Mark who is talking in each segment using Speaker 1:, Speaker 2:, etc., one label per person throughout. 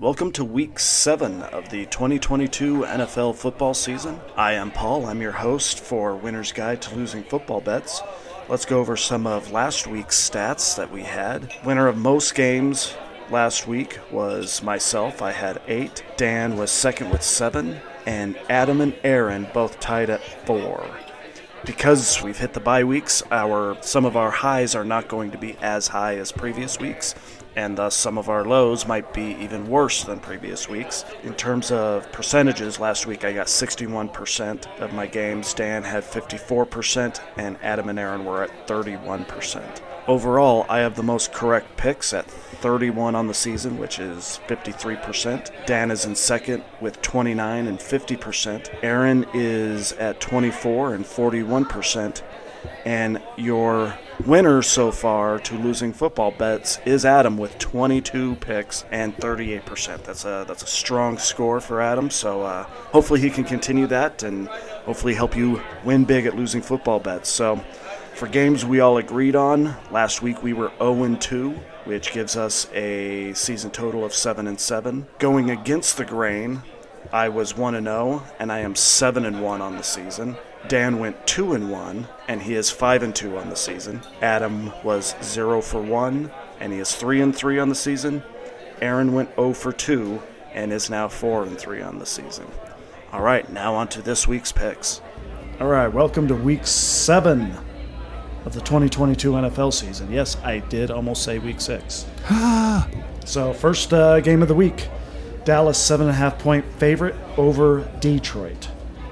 Speaker 1: Welcome to week seven of the 2022 NFL football season. I am Paul. I'm your host for Winner's Guide to Losing Football Bets. Let's go over some of last week's stats that we had. Winner of most games last week was myself. I had eight. Dan was second with seven. And Adam and Erin both tied at four. Because we've hit the bye weeks, our some of our highs are not going to be as high as previous weeks and thus some of our lows might be even worse than previous weeks. In terms of percentages, last week I got 61% of my games, Dan had 54%, and Adam and Erin were at 31%. Overall, I have the most correct picks at 31 on the season, which is 53%. Dan is in second with 29 and 50%. Erin is at 24 and 41%. And your winner so far to losing football bets is Adam with 22 picks and 38%. That's a that's a strong score for Adam. So uh, hopefully he can continue that and hopefully help you win big at losing football bets. So for games we all agreed on, last week we were 0 2, which gives us a season total of 7 and 7. Going against the grain, I was 1 and 0 and I am 7 and 1 on the season. Dan went 2 and 1 and he is 5 and 2 on the season. Adam was 0 for 1 and he is 3 and 3 on the season. Erin went 0 for 2 and is now 4 and 3 on the season. All right, now on to this week's picks.
Speaker 2: All right, welcome to week 7 of the 2022 NFL season. Yes, I did almost say week 6. so, first uh, game of the week. Dallas seven and a half point favorite over Detroit.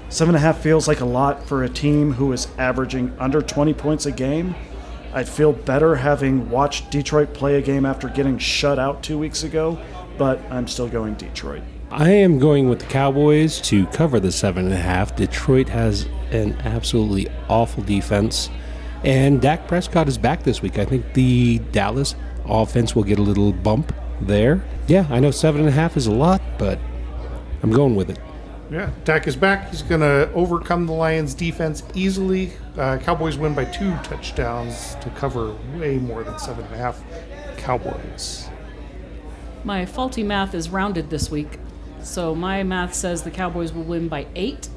Speaker 2: Seven and a half feels like a lot for a team who is averaging under 20 points a game. I'd feel better having watched Detroit play a game after getting shut out two weeks ago, but I'm still going Detroit.
Speaker 3: I am going with the Cowboys to cover the seven and a half. Detroit has an absolutely awful defense, and Dak Prescott is back this week. I think the Dallas offense will get a little bump there. Yeah, I know seven and a half is a lot, but I'm going with it.
Speaker 4: Yeah, Dak is back. He's going to overcome the Lions' defense easily. Uh, Cowboys win by two touchdowns to cover way more than seven and a half. Cowboys.
Speaker 5: My faulty math is rounded this week, so my math says the Cowboys will win by eight.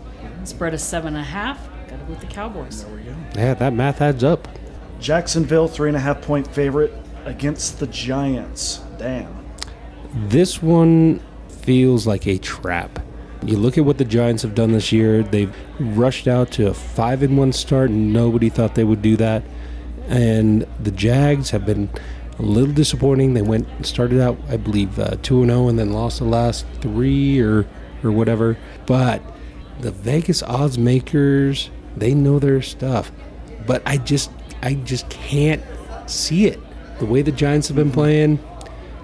Speaker 5: Spread is seven and a half. Got to go with the Cowboys.
Speaker 2: There we go.
Speaker 3: Yeah, that math adds up.
Speaker 2: Jacksonville, three and a half point favorite against the Giants. Damn.
Speaker 3: This one feels like a trap. You look at what the Giants have done this year. They've rushed out to a five in one start, and nobody thought they would do that. And the Jags have been a little disappointing. They went started out, I believe, uh, two and zero, and then lost the last three or or whatever. But the Vegas odds makers, they know their stuff. But I just I just can't see it. The way the Giants have been playing,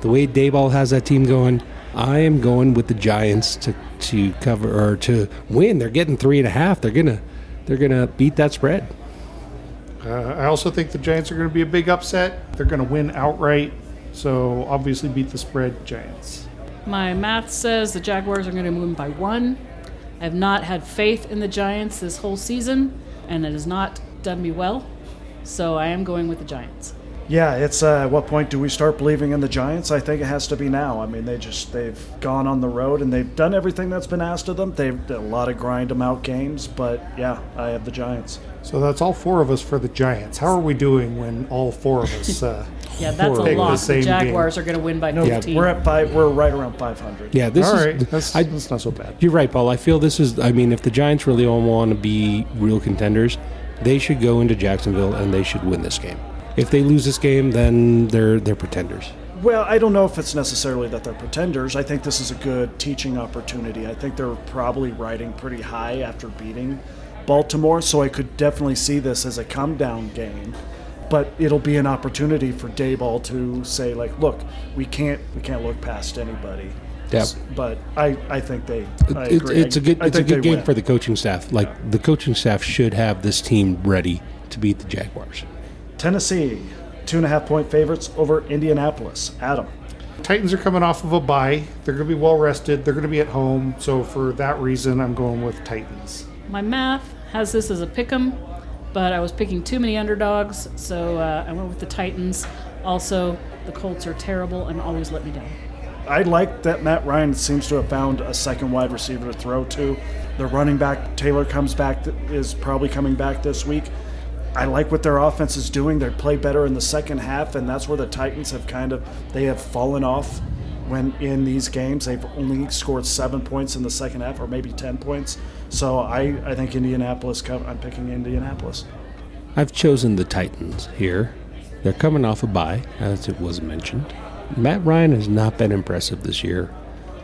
Speaker 3: the way Daboll has that team going, I am going with the Giants to to cover or to win. They're getting three and a half. They're gonna they're gonna beat that spread.
Speaker 4: Uh, I also think the Giants are going to be a big upset. They're going to win outright. So obviously beat the spread Giants.
Speaker 5: My math says the Jaguars are going to win by one. I have not had faith in the Giants this whole season, and it has not done me well. So I am going with the Giants.
Speaker 2: Yeah, it's uh, at what point do we start believing in the Giants? I think it has to be now. I mean, they just they've gone on the road and they've done everything that's been asked of them. They've done a lot of grind them out games, but yeah, I have the Giants.
Speaker 4: So that's all four of us for the Giants. How are we doing when all four of us? Uh,
Speaker 5: Yeah, that's a
Speaker 4: pick the
Speaker 5: lot. The, Jaguars
Speaker 4: game?
Speaker 5: are going to win by
Speaker 2: No,
Speaker 5: 15.
Speaker 2: we're at five. We're right around 500.
Speaker 3: Yeah, this
Speaker 4: all
Speaker 3: is.
Speaker 4: right, that's,
Speaker 3: I,
Speaker 4: that's not so bad.
Speaker 3: you're right, Paul. I feel this is. I mean, if the Giants really all want to be real contenders, they should go into Jacksonville and they should win this game. If they lose this game, then they're they're pretenders.
Speaker 2: Well, I don't know if it's necessarily that they're pretenders. I think this is a good teaching opportunity. I think they're probably riding pretty high after beating Baltimore, so I could definitely see this as a come down game. But it'll be an opportunity for Daboll to say, like, look, we can't we can't look past anybody.
Speaker 3: Yep.
Speaker 2: But I, I think they. I
Speaker 3: It-
Speaker 2: agree.
Speaker 3: it's a good
Speaker 2: I
Speaker 3: it's a good game
Speaker 2: win.
Speaker 3: for the coaching staff. Like the coaching staff should have this team ready to beat the Jaguars.
Speaker 2: Tennessee, two and a half point favorites over Indianapolis. Adam.
Speaker 4: Titans are coming off of a bye. They're going to be well rested. They're going to be at home. So for that reason, I'm going with Titans.
Speaker 5: My math has this as a pick 'em, but I was picking too many underdogs, so uh, I went with the Titans. Also, the Colts are terrible and always let me down.
Speaker 2: I like that Matt Ryan seems to have found a second wide receiver to throw to. The running back Taylor comes back is probably coming back this week. I like what their offense is doing. They play better in the second half, and that's where the Titans have kind of they have fallen off when in these games they've only scored seven points in the second half, or maybe ten points. So I, I think Indianapolis. I'm picking Indianapolis.
Speaker 3: I've chosen the Titans here. They're coming off a bye, as it was mentioned. Matt Ryan has not been impressive this year.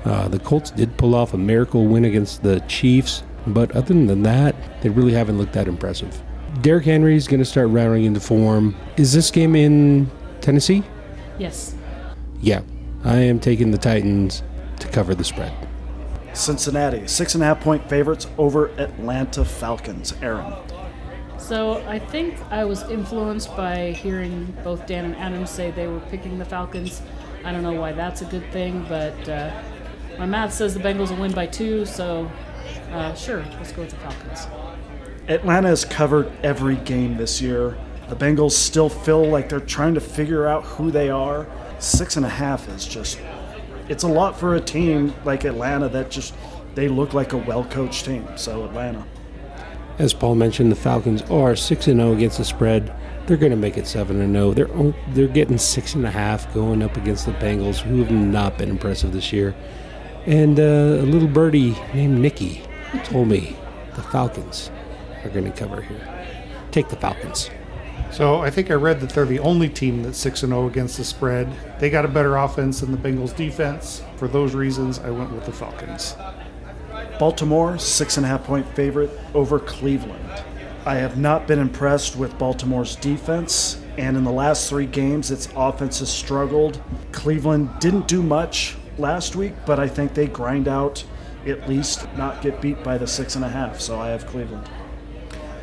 Speaker 3: Uh, the Colts did pull off a miracle win against the Chiefs, but other than that, they really haven't looked that impressive. Derrick Henry is going to start rounding into form. Is this game in Tennessee?
Speaker 5: Yes.
Speaker 3: Yeah, I am taking the Titans to cover the spread.
Speaker 2: Cincinnati, six and a half point favorites over Atlanta Falcons. Erin.
Speaker 5: So I think I was influenced by hearing both Dan and Adam say they were picking the Falcons. I don't know why that's a good thing, but uh, my math says the Bengals will win by two, so uh, sure, let's go with the Falcons.
Speaker 2: Atlanta has covered every game this year. The Bengals still feel like they're trying to figure out who they are. Six and a half is just, it's a lot for a team like Atlanta that just, they look like a well coached team. So, Atlanta.
Speaker 3: As Paul mentioned, the Falcons are 6 and 0 against the spread. They're going to make it 7 and 0. They're, they're getting 6.5 going up against the Bengals, who have not been impressive this year. And uh, a little birdie named Nikki told me the Falcons are going to cover here. Take the Falcons.
Speaker 4: So I think I read that they're the only team that's 6 and 0 against the spread. They got a better offense than the Bengals defense. For those reasons, I went with the Falcons.
Speaker 2: Baltimore, six and a half point favorite over Cleveland. I have not been impressed with Baltimore's defense, and in the last three games, its offense has struggled. Cleveland didn't do much last week, but I think they grind out at least not get beat by the six and a half, so I have Cleveland.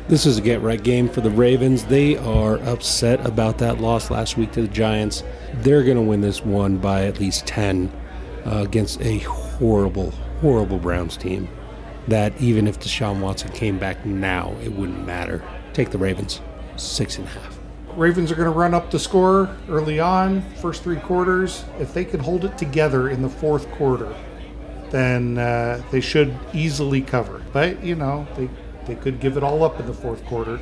Speaker 3: This is a get right game for the Ravens. They are upset about that loss last week to the Giants. They're going to win this one by at least 10 uh, against a horrible, horrible Browns team. That even if Deshaun Watson came back now, it wouldn't matter. Take the Ravens, six and a half.
Speaker 4: Ravens are going to run up the score early on, first three quarters. If they can hold it together in the fourth quarter, then uh, they should easily cover. But, you know, they they could give it all up in the fourth quarter.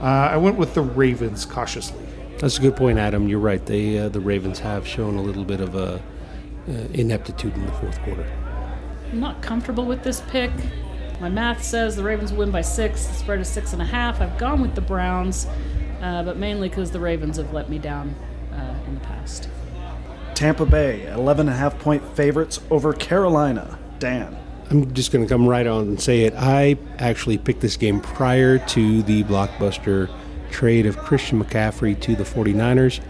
Speaker 4: Uh, I went with the Ravens cautiously.
Speaker 3: That's a good point, Adam. You're right. They uh, the Ravens have shown a little bit of a uh, ineptitude in the fourth quarter.
Speaker 5: I'm not comfortable with this pick. My math says the Ravens win by six. The spread is six and a half. I've gone with the Browns, uh, but mainly because the Ravens have let me down uh, in the past.
Speaker 2: Tampa Bay, 11 and a half point favorites over Carolina. Dan.
Speaker 3: I'm just going to come right on and say it. I actually picked this game prior to the blockbuster trade of Christian McCaffrey to the 49ers,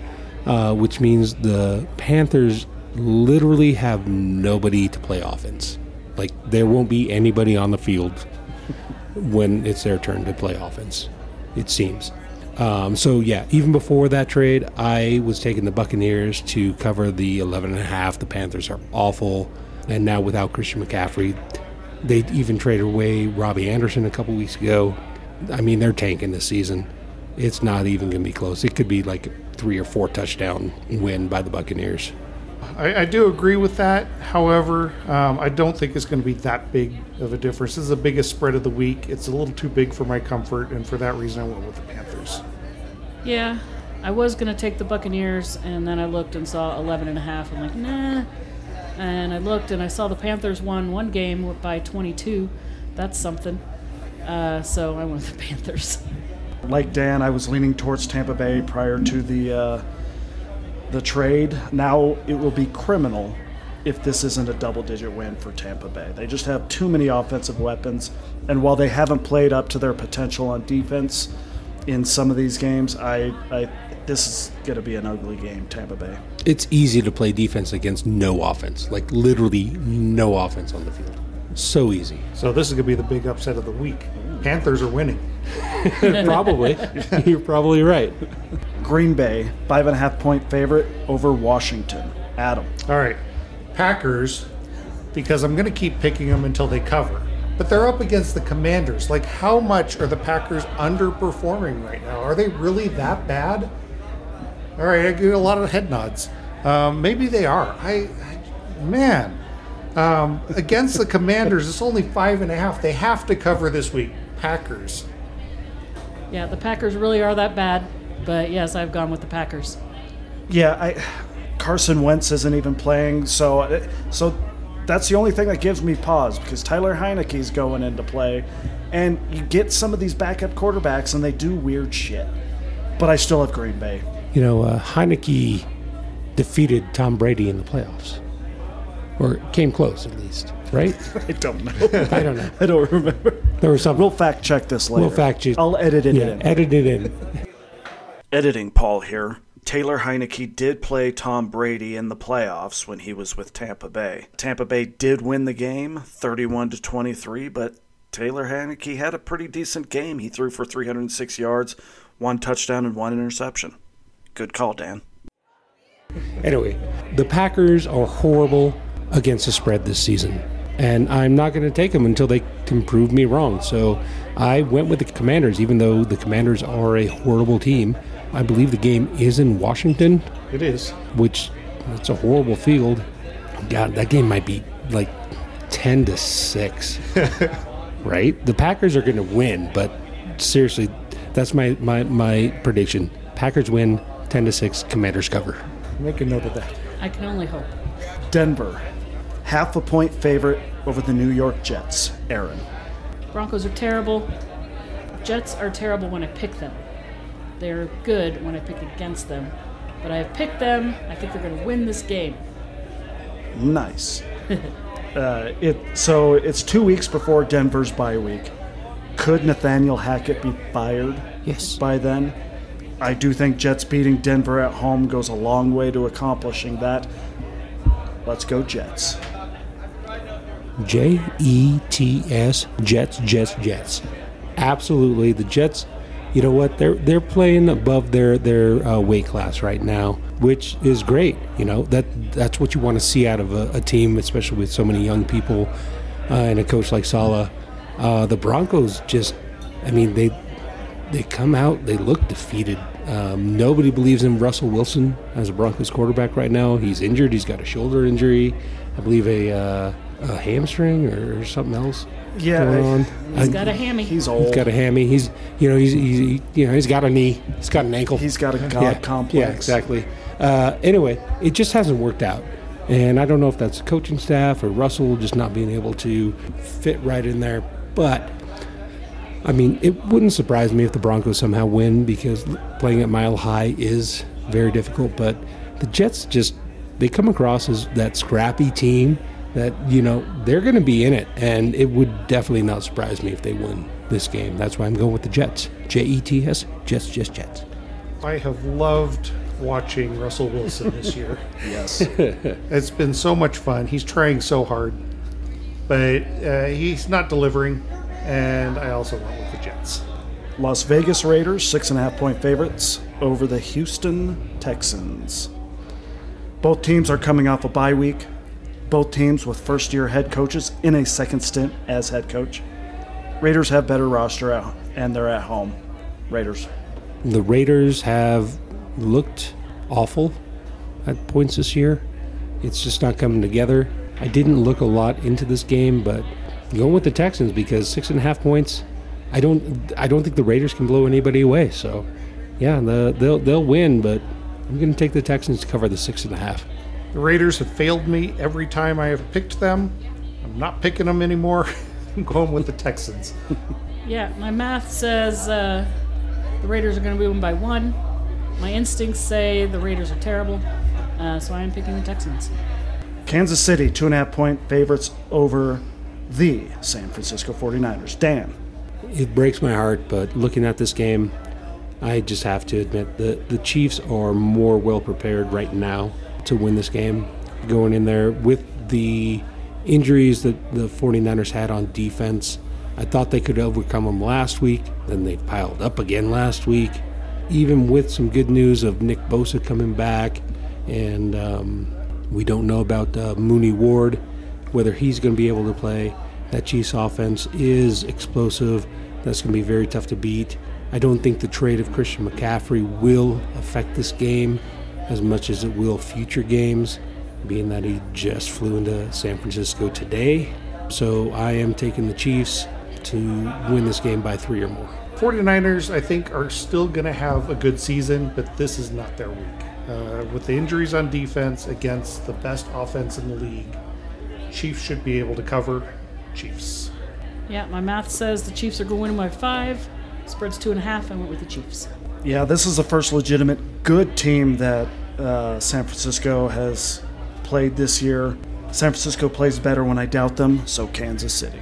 Speaker 3: uh, which means the Panthers literally have nobody to play offense. Like, there won't be anybody on the field when it's their turn to play offense, it seems. Um, so, yeah, even before that trade, I was taking the Buccaneers to cover the 11.5. The Panthers are awful. And now without Christian McCaffrey, they even traded away Robbie Anderson a couple weeks ago. I mean, they're tanking this season. It's not even going to be close. It could be like a three or four touchdown win by the Buccaneers.
Speaker 4: I, I do agree with that. However, um, I don't think it's going to be that big of a difference. This is the biggest spread of the week. It's a little too big for my comfort, and for that reason, I went with the Panthers.
Speaker 5: Yeah, I was going to take the Buccaneers, and then I looked and saw 11 and a half. I'm like, nah, and I looked and I saw the Panthers won one game by 22. That's something. Uh, so I went with the Panthers.
Speaker 2: Like Dan, I was leaning towards Tampa Bay prior to the uh, the trade. Now it will be criminal if this isn't a double-digit win for Tampa Bay. They just have too many offensive weapons, and while they haven't played up to their potential on defense in some of these games, I, I this is going to be an ugly game, Tampa Bay.
Speaker 3: It's easy to play defense against no offense, like literally no offense on the field. So easy.
Speaker 4: So this is going to be the big upset of the week. Panthers are winning.
Speaker 3: probably. You're probably right.
Speaker 2: Green Bay, five and a half point favorite over Washington. Adam.
Speaker 4: All right. Packers, because I'm going to keep picking them until they cover. But they're up against the Commanders. Like, how much are the Packers underperforming right now? Are they really that bad? All right, I get a lot of head nods. Um, maybe they are. I, I man. Um, against the Commanders, it's only five and a half. They have to cover this week. Packers.
Speaker 5: Yeah, the Packers really are that bad. But yes, I've gone with the Packers.
Speaker 2: Yeah, I Carson Wentz isn't even playing, so so that's the only thing that gives me pause because Tyler Heinicke's going into play, and you get some of these backup quarterbacks and they do weird shit. But I still have Green Bay.
Speaker 3: You know, uh, Heinicke defeated Tom Brady in the playoffs, or came close at least, right?
Speaker 2: I don't know.
Speaker 3: I don't know.
Speaker 2: I don't remember.
Speaker 3: There was some.
Speaker 2: We'll fact check this later.
Speaker 3: We'll fact check.
Speaker 2: I'll edit it
Speaker 3: yeah,
Speaker 2: in.
Speaker 3: edit it in.
Speaker 1: Editing Paul here. Taylor Heinicke did play Tom Brady in the playoffs when he was with Tampa Bay. Tampa Bay did win the game 31 to 23, but Taylor Heinicke had a pretty decent game. He threw for 306 yards, one touchdown and one interception. Good call, Dan.
Speaker 3: Anyway, the Packers are horrible against the spread this season. And I'm not going to take them until they can prove me wrong. So I went with the Commanders, even though the Commanders are a horrible team. I believe the game is in Washington,
Speaker 4: It is.
Speaker 3: which it's a horrible field. God, that game might be like 10 to 6. right? The Packers are going to win, but seriously, that's my, my, my prediction. Packers win 10 to 6, Commanders cover.
Speaker 2: Make a note of that.
Speaker 5: I can only hope.
Speaker 2: Denver, half a point favorite over the New York Jets. Erin.
Speaker 5: Broncos are terrible. Jets are terrible when I pick them. They're good when I pick against them. But I have picked them. I think they're going to win this game.
Speaker 2: Nice. uh, it so it's two weeks before Denver's bye week. Could Nathaniel Hackett be fired
Speaker 3: Yes.
Speaker 2: by then? I do think Jets beating Denver at home goes a long way to accomplishing that. Let's go Jets.
Speaker 3: J E T S Jets Jets Jets. Absolutely, the Jets. You know what? They're they're playing above their their uh, weight class right now, which is great. You know that that's what you want to see out of a, a team, especially with so many young people uh, and a coach like Saleh. Uh, the Broncos just, I mean they they come out, they look defeated. Um, nobody believes in Russell Wilson as a Broncos quarterback right now. He's injured. He's got a shoulder injury, I believe a, uh, a hamstring or, something else
Speaker 2: Yeah,
Speaker 3: going
Speaker 2: I-
Speaker 3: on.
Speaker 5: He's
Speaker 3: I-
Speaker 5: got a hammy.
Speaker 2: He's old.
Speaker 3: he's got a hammy. He's you know he's, he's he, you know he's got a knee. He's got an ankle.
Speaker 2: He's got a god
Speaker 3: yeah,
Speaker 2: complex.
Speaker 3: Yeah, exactly. Uh, anyway, it just hasn't worked out. And I don't know if that's the coaching staff or Russell just not being able to fit right in there. But, I mean, it wouldn't surprise me if the Broncos somehow win because playing at Mile High is very difficult. But the Jets just, they come across as that scrappy team that, you know, they're going to be in it. And it would definitely not surprise me if they win this game. That's why I'm going with the Jets. J E T S, Jets, Jets, Jets.
Speaker 4: I have loved watching Russell Wilson this year.
Speaker 2: Yes.
Speaker 4: It's been so much fun. He's trying so hard, but uh, he's not delivering. And I also went with the Jets.
Speaker 2: Las Vegas Raiders, six and a half point favorites over the Houston Texans. Both teams are coming off a bye week. Both teams with first year head coaches in a second stint as head coach. Raiders have better roster out, and they're at home. Raiders.
Speaker 3: The Raiders have looked awful at points this year. It's just not coming together. I didn't look a lot into this game, but going with the Texans because six and a half points. I don't. I don't think the Raiders can blow anybody away. So, yeah, the, they'll they'll win, but I'm going to take the Texans to cover the six and a half.
Speaker 4: The Raiders have failed me every time I have picked them. I'm not picking them anymore. I'm going with the Texans.
Speaker 5: Yeah, my math says uh, the Raiders are going to win by one. My instincts say the Raiders are terrible, uh, so I am picking the Texans.
Speaker 2: Kansas City, two and a half point favorites over the San Francisco 49ers. Dan.
Speaker 3: It breaks my heart, but looking at this game, I just have to admit that the Chiefs are more well prepared right now to win this game. Going in there with the injuries that the 49ers had on defense, I thought they could overcome them last week. Then they piled up again last week. Even with some good news of Nick Bosa coming back, and um, we don't know about uh, Mooney Ward, whether he's going to be able to play. That Chiefs offense is explosive. That's going to be very tough to beat. I don't think the trade of Christian McCaffrey will affect this game as much as it will future games. being that he just flew into San Francisco today. So I am taking the Chiefs to win this game by three or more.
Speaker 4: 49ers, I think, are still going to have a good season, but this is not their week. Uh, with the injuries on defense against the best offense in the league, Chiefs should be able to cover. Chiefs.
Speaker 5: Yeah, my math says the Chiefs are going to win by five. Spread's two and a half. I went with the Chiefs.
Speaker 2: Yeah, this is the first legitimate good team that uh, San Francisco has played this year. San Francisco plays better when I doubt them, so Kansas City.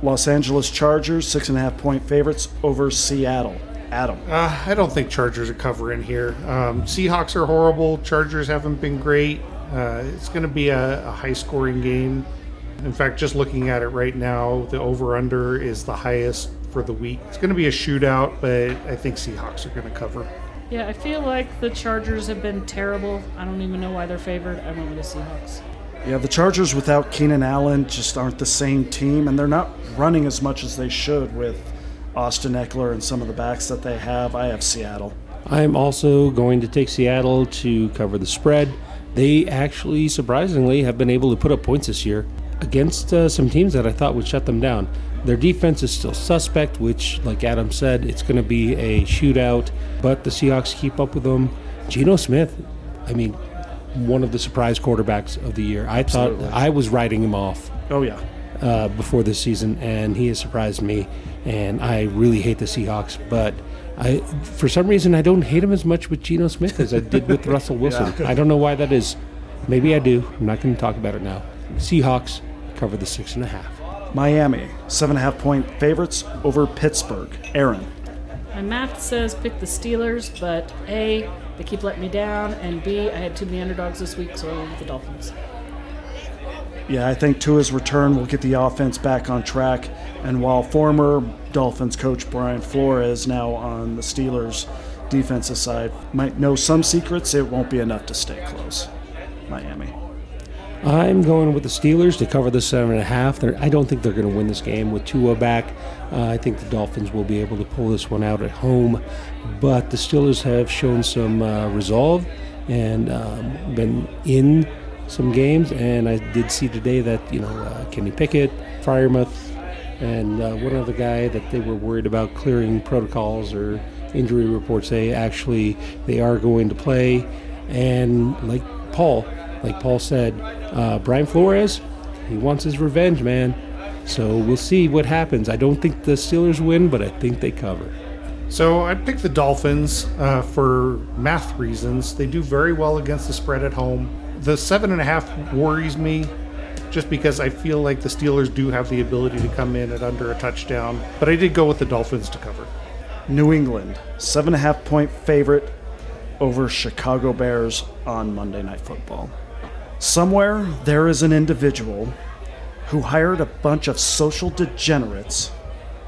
Speaker 2: Los Angeles Chargers, six and a half point favorites over Seattle. Adam.
Speaker 4: Uh, I don't think Chargers are covering here. Um, Seahawks are horrible. Chargers haven't been great. Uh, it's going to be a, a high scoring game. In fact, just looking at it right now, the over under is the highest for the week. It's going to be a shootout, but I think Seahawks are going to cover.
Speaker 5: Yeah, I feel like the Chargers have been terrible. I don't even know why they're favored. I went with the Seahawks.
Speaker 2: Yeah, the Chargers without Keenan Allen just aren't the same team, and they're not running as much as they should with Austin Ekeler and some of the backs that they have. I have Seattle.
Speaker 3: I'm also going to take Seattle to cover the spread. They actually, surprisingly, have been able to put up points this year against uh, some teams that I thought would shut them down. Their defense is still suspect, which, like Adam said, it's going to be a shootout, but the Seahawks keep up with them. Geno Smith, I mean, one of the surprise quarterbacks of the year. I
Speaker 2: Absolutely.
Speaker 3: thought I was writing him off
Speaker 2: Oh, yeah.
Speaker 3: uh, before this season, and he has surprised me. And I really hate the Seahawks, but I, for some reason, I don't hate him as much with Geno Smith as I did with Russell Wilson. I don't know why that is. Maybe I do. I'm not going to talk about it now. Seahawks cover the six and a half.
Speaker 2: Miami, seven and a half point favorites over Pittsburgh. Erin.
Speaker 5: My math says pick the Steelers, but A, they keep letting me down, and B, I had too many underdogs this week, so I went with the Dolphins.
Speaker 2: Yeah, I think Tua's return will get the offense back on track. And while former Dolphins coach Brian Flores, now on the Steelers' defensive side, might know some secrets, it won't be enough to stay close. Miami.
Speaker 3: I'm going with the Steelers to cover the seven and a half. They're, I don't think they're going to win this game with Tua back. Uh, I think the Dolphins will be able to pull this one out at home, but the Steelers have shown some uh, resolve and um, been in some games. And I did see today that you know uh, Kenny Pickett, Freiermuth, and uh, one other guy that they were worried about clearing protocols or injury reports. They actually they are going to play, and like Paul, like Paul said, uh, Brian Flores, he wants his revenge, man. So we'll see what happens. I don't think the Steelers win, but I think they cover.
Speaker 4: So I picked the Dolphins uh, for math reasons. They do very well against the spread at home. The seven and a half worries me just because I feel like the Steelers do have the ability to come in at under a touchdown. But I did go with the Dolphins to cover.
Speaker 2: New England, seven and a half point favorite over Chicago Bears on Monday Night Football. Somewhere there is an individual who hired a bunch of social degenerates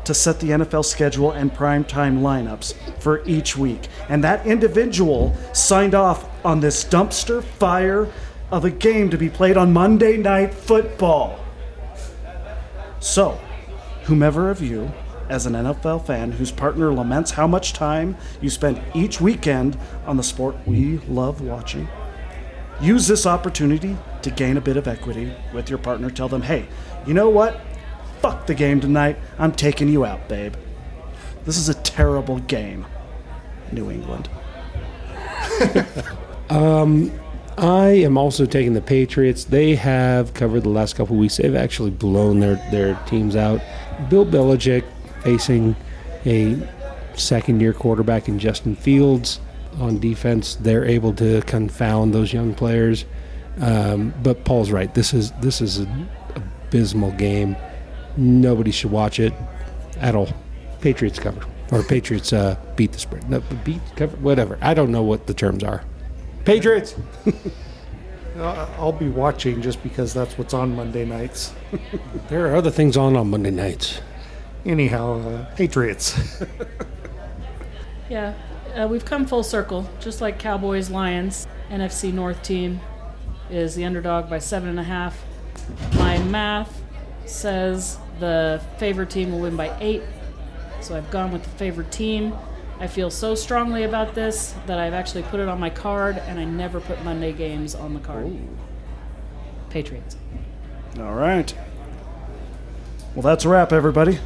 Speaker 2: to set the NFL schedule and primetime lineups for each week. And that individual signed off on this dumpster fire of a game to be played on Monday Night Football. So, whomever of you, as an NFL fan whose partner laments how much time you spend each weekend on the sport we love watching, use this opportunity to gain a bit of equity with your partner. Tell them, hey, you know what? Fuck the game tonight. I'm taking you out, babe. This is a terrible game, New England.
Speaker 3: um, I am also taking the Patriots. They have covered the last couple weeks. They've actually blown their, their teams out. Bill Belichick facing a second year quarterback in Justin Fields on defense. They're able to confound those young players. Um, but Paul's right. This is this is an abysmal game. Nobody should watch it at all. Patriots cover or Patriots uh, beat the spread. No, beat cover whatever. I don't know what the terms are. Patriots.
Speaker 4: I'll be watching just because that's what's on Monday nights.
Speaker 3: There are other things on on Monday nights.
Speaker 4: Anyhow, uh, Patriots.
Speaker 5: Yeah, uh, we've come full circle. Just like Cowboys, Lions, NFC North team is the underdog by seven and a half. My math says the favored team will win by eight, so I've gone with the favored team. I feel so strongly about this that I've actually put it on my card, and I never put Monday games on the card. Patriots.
Speaker 2: All right. Well, that's a wrap, everybody.